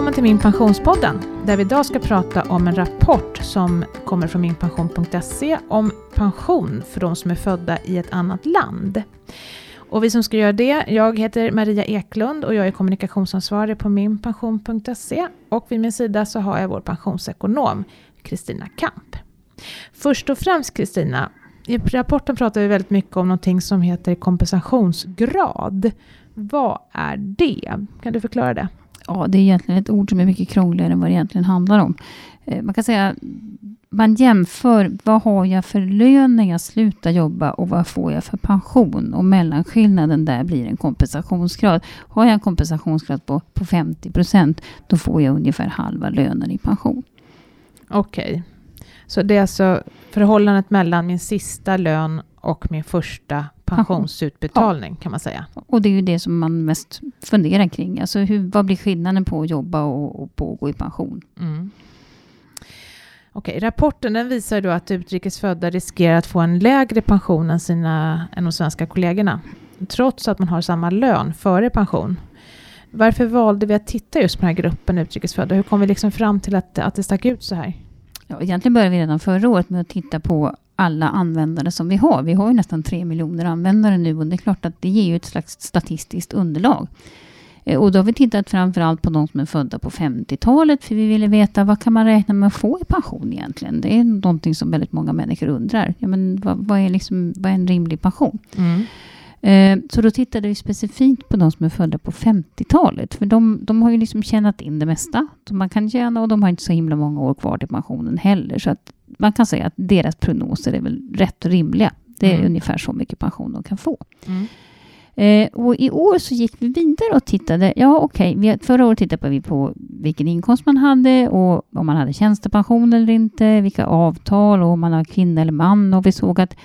Välkommen till Min Pensionspodden där vi idag ska prata om en rapport som kommer från minpension.se om pension för de som är födda i ett annat land. Och vi som ska göra det, jag heter Maria Eklund och jag är kommunikationsansvarig på minpension.se och vid min sida så har jag vår pensionsekonom Kristina Kamp. Först och främst Kristina, i rapporten pratar vi väldigt mycket om någonting som heter kompensationsgrad. Vad är det? Kan du förklara det? Ja, det är egentligen ett ord som är mycket krångligare än vad det egentligen handlar om. Eh, man kan säga, man jämför vad har jag för lön när jag slutar jobba och vad får jag för pension? Och mellanskillnaden där blir en kompensationsgrad. Har jag en kompensationsgrad på, på 50 procent, då får jag ungefär halva lönen i pension. Okej. Okay. Så det är alltså förhållandet mellan min sista lön och min första pensionsutbetalning ja. kan man säga. Och det är ju det som man mest funderar kring. Alltså hur, vad blir skillnaden på att jobba och, och på att gå i pension? Mm. Okej, rapporten den visar då att utrikesfödda riskerar att få en lägre pension än, sina, än de svenska kollegorna. Trots att man har samma lön före pension. Varför valde vi att titta just på den här gruppen utrikesfödda? Hur kom vi liksom fram till att, att det stack ut så här? Ja, egentligen började vi redan förra året med att titta på alla användare som vi har. Vi har ju nästan tre miljoner användare nu och det är klart att det ger ju ett slags statistiskt underlag. Eh, och då har vi tittat framförallt på de som är födda på 50-talet för vi ville veta vad kan man räkna med att få i pension egentligen? Det är någonting som väldigt många människor undrar. Ja, men vad, vad är, liksom, vad är en rimlig pension? Mm. Eh, så då tittade vi specifikt på de som är födda på 50-talet. För de, de har ju liksom tjänat in det mesta som man kan tjäna och de har inte så himla många år kvar till pensionen heller. Så att man kan säga att deras prognoser är väl rätt rimliga. Det är mm. ungefär så mycket pension de kan få. Mm. Eh, och I år så gick vi vidare och tittade. Ja, okej, okay, förra året tittade vi på vilken inkomst man hade och om man hade tjänstepension eller inte, vilka avtal och om man var kvinna eller man. Och vi såg att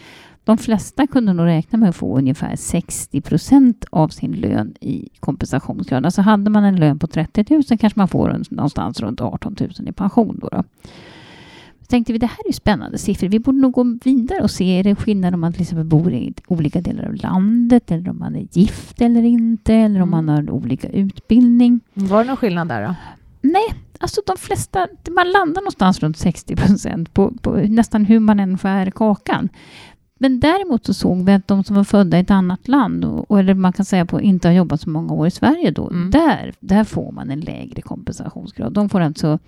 de flesta kunde nog räkna med att få ungefär 60 procent av sin lön i kompensationsgrad. Alltså hade man en lön på 30 000 kanske man får någonstans runt 18 000 i pension. Då, då. Tänkte vi det här är spännande siffror. Vi borde nog gå vidare och se är det skillnad om man till exempel bor i olika delar av landet eller om man är gift eller inte eller om mm. man har olika utbildning. Var det någon skillnad där då? Nej, alltså de flesta, man landar någonstans runt 60 procent på, på nästan hur man än skär kakan. Men däremot så såg vi att de som var födda i ett annat land, och, eller man kan säga på inte har jobbat så många år i Sverige då, mm. där, där får man en lägre kompensationsgrad. De får alltså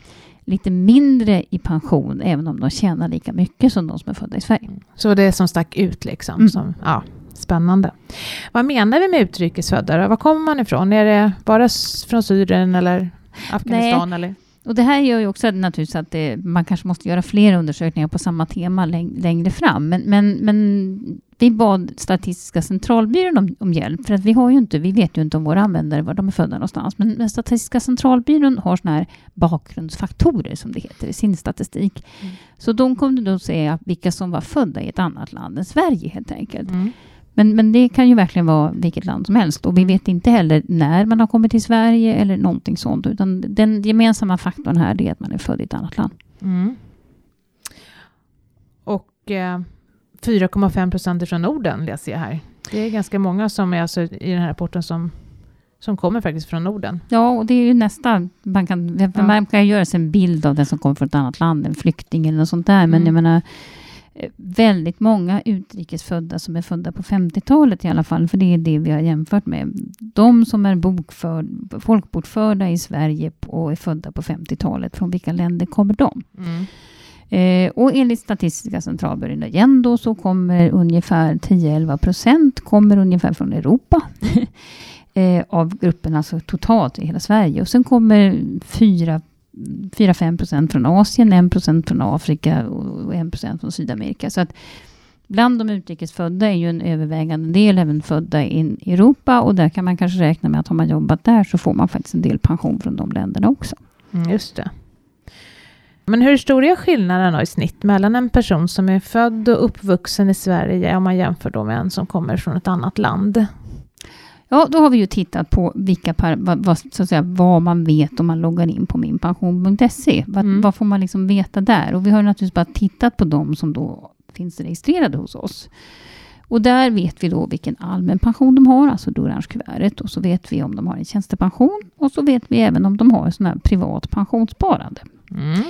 lite mindre i pension, även om de tjänar lika mycket som de som är födda i Sverige. Så det som stack ut liksom? Mm. Som, ja, spännande. Vad menar vi med utrikesfödda? Var kommer man ifrån? Är det bara från Syrien eller Afghanistan? Nej. Eller? Och det här gör ju också naturligtvis att det, man kanske måste göra fler undersökningar på samma tema läng längre fram. Men, men, men vi bad Statistiska centralbyrån om, om, hjälp, för att vi har ju inte, vi vet ju inte om våra användare var de är födda någonstans. Men, men Statistiska centralbyrån har såna här bakgrundsfaktorer som det heter i sin statistik. Mm. Så de kunde då säga vilka som var födda i ett annat land än Sverige helt enkelt. Mm. Men, men det kan ju verkligen vara vilket land som helst. Och vi vet inte heller när man har kommit till Sverige eller någonting sånt. Utan den gemensamma faktorn här är att man är född i ett annat land. Mm. Och eh, 4,5 procent från Norden läser jag här. Det är ganska många som är alltså i den här rapporten som som kommer faktiskt från Norden. Ja, och det är ju nästa. Man kan, ja. man kan göra sig en bild av den som kommer från ett annat land, en flykting eller något sånt där. Men mm. jag menar, väldigt många utrikesfödda som är födda på 50-talet i alla fall, för det är det vi har jämfört med. De som är bokförd, folkbokförda i Sverige och är födda på 50-talet, från vilka länder kommer de? Mm. Eh, och enligt Statistiska centralbyrån igen då så kommer ungefär 10-11 procent kommer ungefär från Europa. eh, av gruppen, alltså totalt i hela Sverige. Och sen kommer 4 4-5 procent från Asien, 1 procent från Afrika och 1 procent från Sydamerika. Så att bland de utrikesfödda är ju en övervägande del även födda i Europa och där kan man kanske räkna med att har man jobbat där så får man faktiskt en del pension från de länderna också. Mm, just det. Men hur stor är skillnaden då i snitt mellan en person som är född och uppvuxen i Sverige om man jämför då med en som kommer från ett annat land? Ja, då har vi ju tittat på vilka par, vad, vad, så att säga, vad man vet om man loggar in på minpension.se. Vad, mm. vad får man liksom veta där? Och vi har naturligtvis bara tittat på de som då finns registrerade hos oss. Och där vet vi då vilken allmän pension de har, alltså det orange kuvertet. Och så vet vi om de har en tjänstepension. Och så vet vi även om de har en sån här privat pensionssparande. Mm.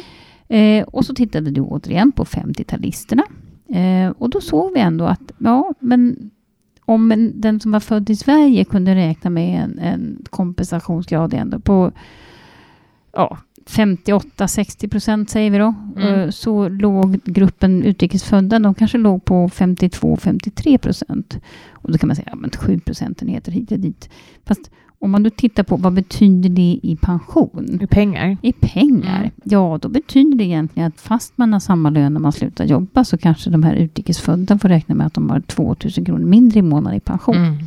Eh, och så tittade du återigen på 50-talisterna. Eh, och då såg vi ändå att, ja, men om en, den som var född i Sverige kunde räkna med en, en kompensationsgrad ändå på ja, 58-60 procent säger vi då. Mm. Eh, Så låg gruppen utrikesfödda, de kanske låg på 52-53 procent. Och då kan man säga, ja men 7 procentenheter hit och dit. Fast om man då tittar på vad betyder det i pension? I pengar. I pengar? Mm. Ja, då betyder det egentligen att fast man har samma lön när man slutar jobba så kanske de här utrikesfödda får räkna med att de har 2000 kronor mindre i månaden i pension. Mm.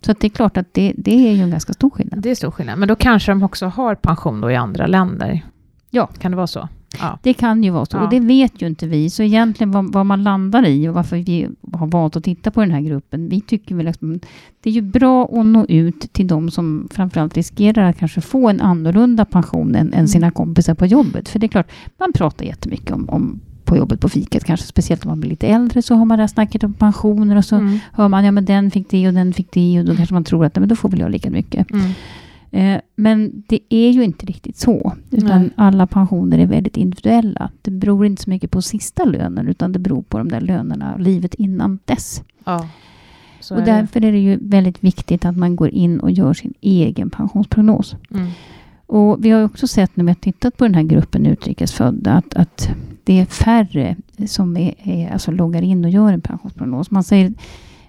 Så det är klart att det, det är ju en ganska stor skillnad. Det är stor skillnad. Men då kanske de också har pension då i andra länder. Ja. Kan det vara så? Ja. Det kan ju vara så. Ja. Och det vet ju inte vi. Så egentligen vad, vad man landar i och varför vi har valt att titta på den här gruppen. Vi tycker väl att det är ju bra att nå ut till de som framförallt riskerar att kanske få en annorlunda pension än, än sina kompisar på jobbet. För det är klart, man pratar jättemycket om, om på jobbet på fiket, kanske speciellt om man blir lite äldre, så har man det här snacket om pensioner och så Mm. hör man, ja men den fick det och den fick det och då kanske man tror att, "Nej, men då får väl jag lika mycket. Mm. Eh, Men det är ju inte riktigt så. Utan Nej. alla pensioner är väldigt individuella. Det beror inte så mycket på sista lönen utan det beror på de där lönerna livet innan dess. Ja. Och är det. därför är det ju väldigt viktigt att man går in och gör sin egen pensionsprognos. Mm. Och vi har också sett när vi har tittat på den här gruppen utrikesfödda att, att det är färre som är, är, alltså loggar in och gör en pensionsprognos. Man säger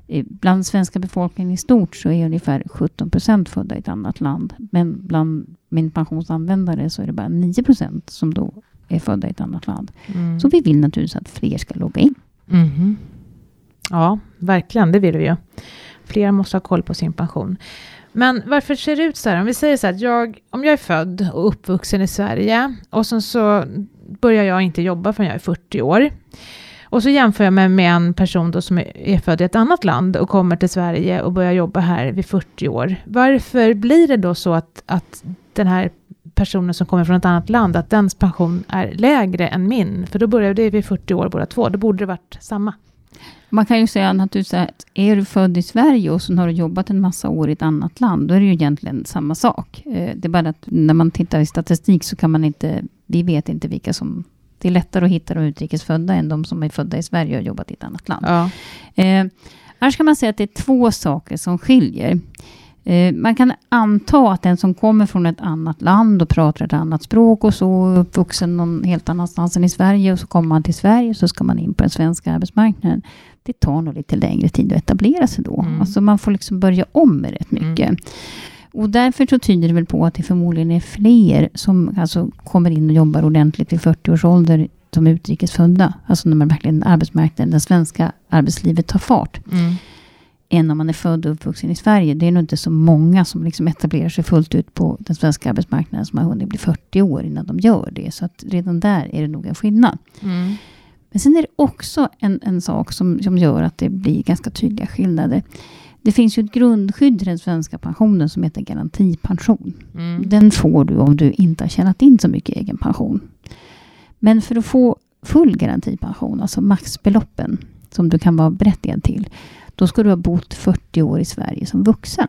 bland svenska befolkningen i stort så är ungefär 17 procent födda i ett annat land. Men bland min pensionsanvändare så är det bara 9 procent som då är födda i ett annat land. Mm. Så vi vill naturligtvis att fler ska logga in. Mhm. Ja, verkligen. Det vill vi ju. Fler måste ha koll på sin pension. Men varför ser det ut så här? Om vi säger så här, jag, om jag är född och uppvuxen i Sverige och sen så börjar jag inte jobba förrän jag är 40 år. Och så jämför jag mig med en person då som är- född i ett annat land och kommer till Sverige och börjar jobba här vid 40 år. Varför blir det då så att, att den här personen som kommer från ett annat land, att dens pension är lägre än min? För då börjar det vid 40 år båda två. Då borde det varit samma. Man kan ju säga naturligtvis att är du född i Sverige och så har du jobbat en massa år i ett annat land, då är det ju egentligen samma sak. Eh, det är bara att när man tittar i statistik så kan man inte, vi vet inte vilka som, det är lättare att hitta de utrikesfödda än de som är födda i Sverige och jobbat i ett annat land. Ja. Eh, annars kan man säga att det är två saker som skiljer. Eh, man kan anta att den som kommer från ett annat land och pratar ett annat språk och så, är uppvuxen någon helt annanstans än i Sverige och så kommer man till Sverige och så ska man in på den svenska arbetsmarknaden. Det tar nog lite längre tid att etablera sig då. Mm. Alltså man får liksom börja om med rätt mycket. Och därför så tyder det väl på att det förmodligen är fler som alltså kommer in och jobbar ordentligt vid 40 års ålder som utrikesfödda. Alltså när man verkligen arbetsmarknaden, det svenska arbetslivet tar fart. Mm. Än om man är född och uppvuxen i Sverige. Det är nog inte så många som liksom etablerar sig fullt ut på den svenska arbetsmarknaden som har hunnit bli 40 år innan de gör det. Så att redan där är det nog en skillnad. Mm. Men sen är det också en, en sak som, som gör att det blir ganska tydliga skillnader. Det finns ju ett grundskydd i den svenska pensionen som heter garantipension. Mm. Den får du om du inte har tjänat in så mycket egen pension. Men för att få full garantipension, alltså maxbeloppen som du kan vara berättigad till, då ska du ha bott 40 år i Sverige som vuxen.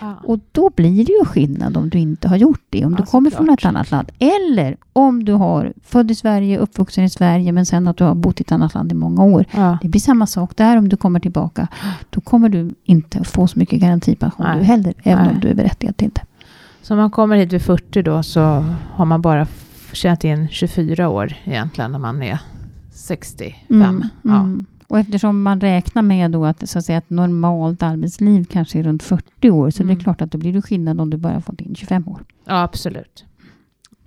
Ja. Och då blir det ju skillnad om du inte har gjort det, om Ja, du kommer från ett annat land. Eller om du har född i Sverige, uppvuxen i Sverige, men sen att du har bott i ett annat land i många år. Ja. Det blir samma sak där om du kommer tillbaka. Då kommer du inte få så mycket garantipension Nej. du heller, även Nej. om du är berättigad till det. Så om man kommer hit vid 40 då så har man bara tjänat in 24 år egentligen när man är 65. Mm, Ja. mm. Och eftersom man räknar med då att så att säga, ett normalt arbetsliv kanske är runt 40 år, så det Mm. är klart att då blir det skillnad om du bara fått in 25 år. ja, absolut.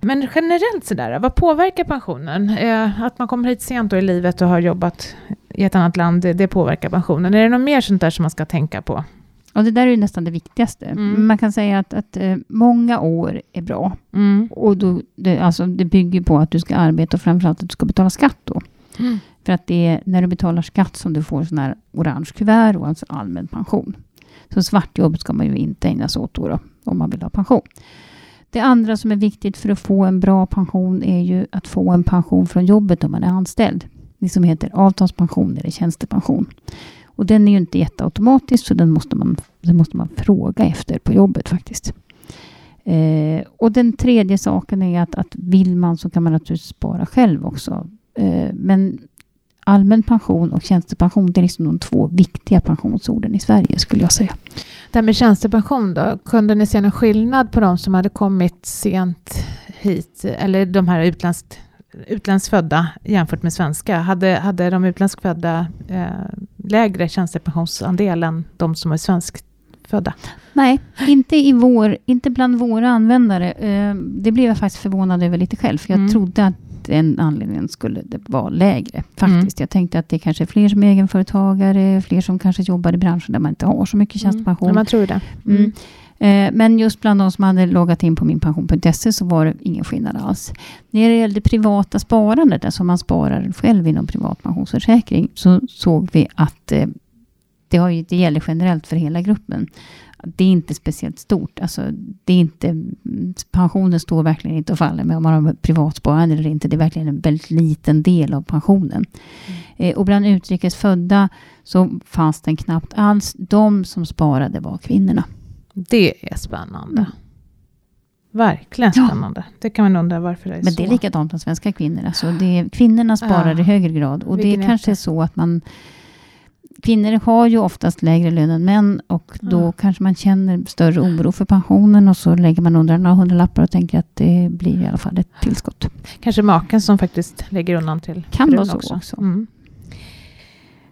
Men generellt sådär, vad påverkar pensionen? Eh, att man kommer hit sent i livet och har jobbat i ett annat land, det, det påverkar pensionen. Är det något mer sånt där som man ska tänka på? Och det där är ju nästan det viktigaste. Mm. Man kan säga att, att eh, många år är bra. Mm. Och då, det, alltså, det bygger på att du ska arbeta och framförallt att du ska betala skatt då. Mm. För att det är när du betalar skatt som du får sån här orange kuvert och alltså allmän pension. Så svartjobb ska man ju inte ägna sig åt då, då om man vill ha pension. Det andra som är viktigt för att få en bra pension är ju att få en pension från jobbet om man är anställd. Det som heter avtalspension eller tjänstepension. Och den är ju inte jätteautomatisk så den måste man, den måste man fråga efter på jobbet faktiskt. Eh, och den tredje saken är att, att vill man så kan man naturligtvis spara själv också. Eh, men allmän pension och tjänstepension, det är liksom de två viktiga pensionsorden i Sverige skulle jag säga. Det här med tjänstepension då, kunde ni se någon skillnad på de som hade kommit sent hit, eller de här utländskt utlandsfödda jämfört med svenska? Hade, hade de utlandsfödda eh, lägre tjänstepensionsandel än de som är svenskfödda? Nej, inte, i vår, inte bland våra användare. Eh, det blev jag faktiskt förvånad över lite själv, för jag mm. trodde att den anledningen skulle det vara lägre. Faktiskt. Mm. Jag tänkte att det kanske är fler som är egenföretagare, fler som kanske jobbar i branscher där man inte har så mycket mm. tjänstepension. Mm. Ja, man tror det. Mm. mm. Eh, men just bland de som hade loggat in på minpension.se så var det ingen skillnad alls. När det gällde privata sparandet, alltså man sparar själv inom privat pensionsförsäkring, så såg vi att eh, det, har ju, det gäller generellt för hela gruppen. Det är inte speciellt stort. Alltså, det är inte, pensionen står verkligen inte och faller med om man har privatsparande eller inte. Det är verkligen en väldigt liten del av pensionen. Mm. Eh, och bland utrikesfödda så fanns den knappt alls. De som sparade var kvinnorna. Det är spännande. Mm. Verkligen spännande. Ja. Det kan man undra varför det är Men så. det är likadant med svenska kvinnor. Alltså det är, kvinnorna sparar ja. i högre grad. Och Vilken det är kanske är så att man... Kvinnor har ju oftast lägre lön än män och då ja. kanske man känner större oro för pensionen och så lägger man undan några hundralappar och tänker att det blir i alla fall ett tillskott. Kanske maken som faktiskt lägger undan till Kan vara så också. också. Mm.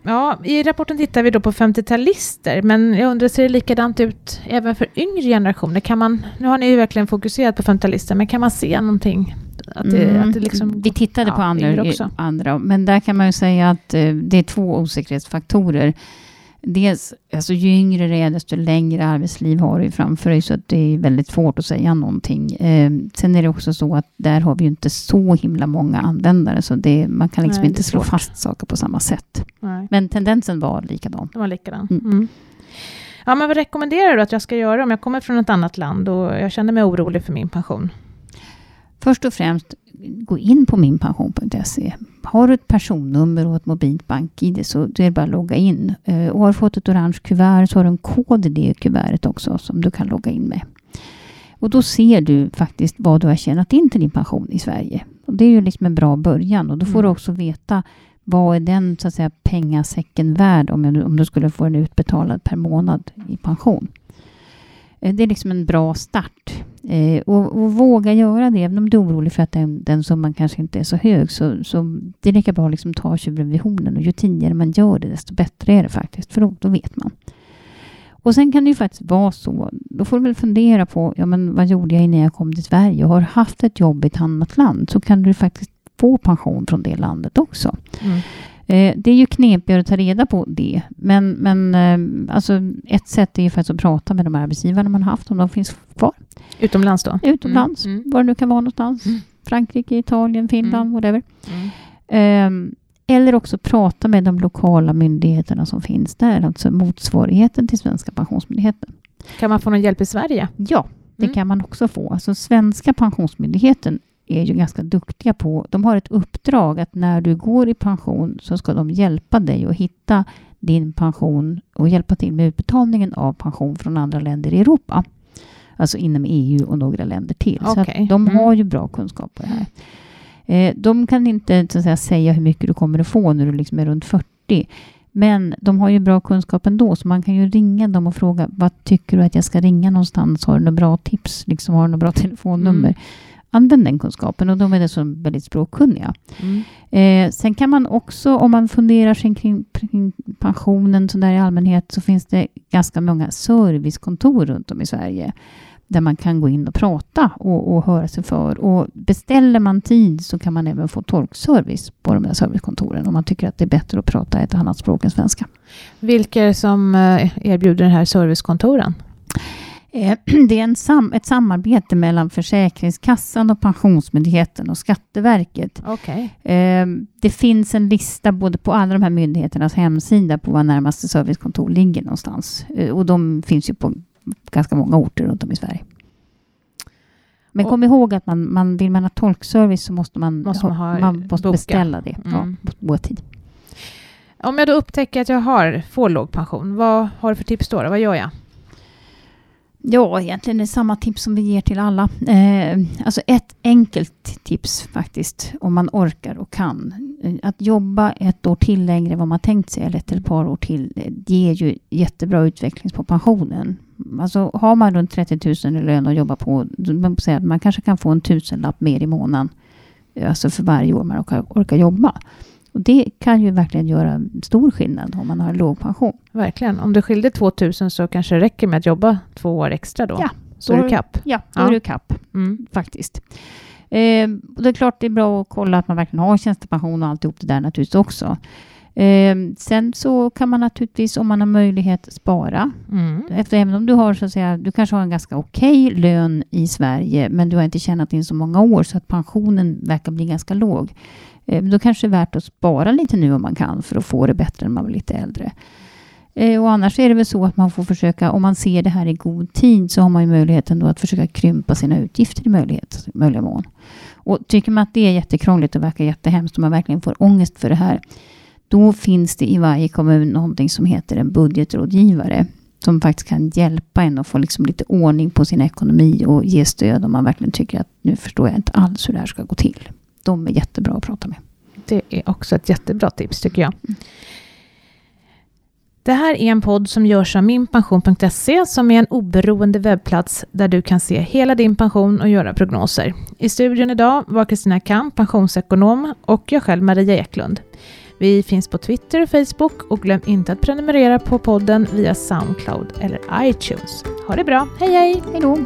Ja, I rapporten tittar vi då på 50-talister, men jag undrar, ser det likadant ut även för yngre generationer? Kan man, nu har ni ju verkligen fokuserat på 50-talister, men kan man se någonting? Att det, mm. att det liksom, vi tittade ja, på andra, andra, men där kan man ju säga att eh, det är två osäkerhetsfaktorer dels, alltså ju yngre det är, desto längre arbetsliv har du framför dig, så att det är väldigt svårt att säga någonting. Eh, sen är det också så att där har vi ju inte så himla många användare, så det, man kan liksom Nej, inte slå fast saker på samma sätt. Nej. Men tendensen var likadan. Den var likadan. Mm. Mm. Ja, men vad rekommenderar du att jag ska göra om jag kommer från ett annat land och jag känner mig orolig för min pension? Först och främst, gå in på minpension.se. Har du ett personnummer och ett mobilt bank-id så det är bara att logga in. Eh, och har du fått ett orange kuvert så har du en kod i det kuvertet också som du kan logga in med. Och då ser du faktiskt vad du har tjänat in till din pension i Sverige. Och det är ju liksom en bra början och då får mm. du också veta vad är den så att säga, pengasäcken värd om du, om du skulle få den utbetalad per månad i pension. Eh, det är liksom en bra start. Eh, och, och, våga göra det, även om du är orolig för att den, den summan kanske inte är så hög. Så, så det är lika bra att liksom ta tjuvrevisionen och ju tidigare man gör det, desto bättre är det faktiskt. För då, då vet man. Och sen kan det ju faktiskt vara så, då får du väl fundera på, ja men vad gjorde jag innan jag kom till Sverige? Och har haft ett jobb i ett annat land så kan du faktiskt få pension från det landet också. Mm. Eh, det är ju knepigare att ta reda på det. Men, men eh, alltså ett sätt är ju faktiskt att prata med de arbetsgivarna man har haft, om de finns kvar. Utomlands då? Utomlands, mm. mm. var det nu kan vara någonstans. Mm. Frankrike, Italien, Finland, mm. whatever. Um, eller också prata med de lokala myndigheterna som finns där, alltså motsvarigheten till Svenska pensionsmyndigheten. Kan man få någon hjälp i Sverige? Ja, det mm. kan man också få. Alltså Svenska pensionsmyndigheten är ju ganska duktiga på, de har ett uppdrag att när du går i pension så ska de hjälpa dig att hitta din pension och hjälpa till med utbetalningen av pension från andra länder i Europa. Alltså inom EU och några länder till. Okay. Så de mm. har ju bra kunskap på det här. Eh, de kan inte så säga, säga hur mycket du kommer att få när du liksom är runt 40. Men de har ju bra kunskap ändå, så man kan ju ringa dem och fråga vad tycker du att jag ska ringa någonstans? Har du några bra tips? Liksom, har du några bra telefonnummer? Mm använd den kunskapen och de är dessutom väldigt språkkunniga. Mm. Eh, sen kan man också, om man funderar kring, kring pensionen så där i allmänhet, så finns det ganska många servicekontor runt om i Sverige där man kan gå in och prata och, och höra sig för. Och beställer man tid så kan man även få tolkservice på de här servicekontoren om man tycker att det är bättre att prata ett annat språk än svenska. Vilka är det som eh, erbjuder den här servicekontoren? Eh, det är sam ett samarbete mellan Försäkringskassan och Pensionsmyndigheten och Skatteverket. Okay. Eh, det finns en lista både på alla de här myndigheternas hemsida på var närmaste servicekontor ligger någonstans. Eh, och de finns ju på ganska många orter runt om i Sverige. Men kom ihåg att man, man, vill man ha tolkservice så måste man, måste man, ha, man måste beställa det. Mm. Ja, på tid. Om jag då upptäcker att jag har får låg pension, vad har du för tips då? Vad gör jag? Ja, egentligen är det samma tips som vi ger till alla. Eh, alltså ett enkelt tips faktiskt, om man orkar och kan. Eh, att jobba ett år till längre än vad man tänkt sig, eller ett eller ett par år till, eh, det ger ju jättebra utveckling på pensionen. Alltså har man runt 30 000 i lön att jobba på, man, säga man kanske kan få en tusenlapp mer i månaden, eh, alltså för varje år man orkar, orkar jobba. Och det kan ju verkligen göra stor skillnad om man har låg pension. Verkligen. Om det skilde 2000 så kanske det räcker med att jobba två år extra då. Ja, så är du kapp. Ja, då ja. är du kapp. Mm. Faktiskt. Eh, det är klart det är bra att kolla att man verkligen har tjänstepension och alltihop det där naturligtvis också. Eh, sen så kan man naturligtvis om man har möjlighet spara. Mm. Efter, även om du har så att säga, du kanske har en ganska okej okay lön i Sverige men du har inte tjänat in så många år så att pensionen verkar bli ganska låg. Eh, då kanske det är värt att spara lite nu om man kan för att få det bättre när man blir lite äldre. Eh, och annars är det väl så att man får försöka, om man ser det här i god tid, så har man ju möjligheten då att försöka krympa sina utgifter i möjlighet, möjliga mån. Och tycker man att det är jättekrångligt och verkar jättehemskt och man verkligen får ångest för det här, då finns det i varje kommun någonting som heter en budgetrådgivare som faktiskt kan hjälpa en att få liksom lite ordning på sin ekonomi och ge stöd om man verkligen tycker att nu förstår jag inte alls hur det här ska gå till de är jättebra att prata med. Det är också ett jättebra tips tycker jag. Mm. Det här är en podd som görs av minpension.se som är en oberoende webbplats där du kan se hela din pension och göra prognoser. I studion idag var Kristina Kamp, pensionsekonom och jag själv Maria Eklund. Vi finns på Twitter och Facebook och glöm inte att prenumerera på podden via Soundcloud eller iTunes. Ha det bra, hej hej! Hej då!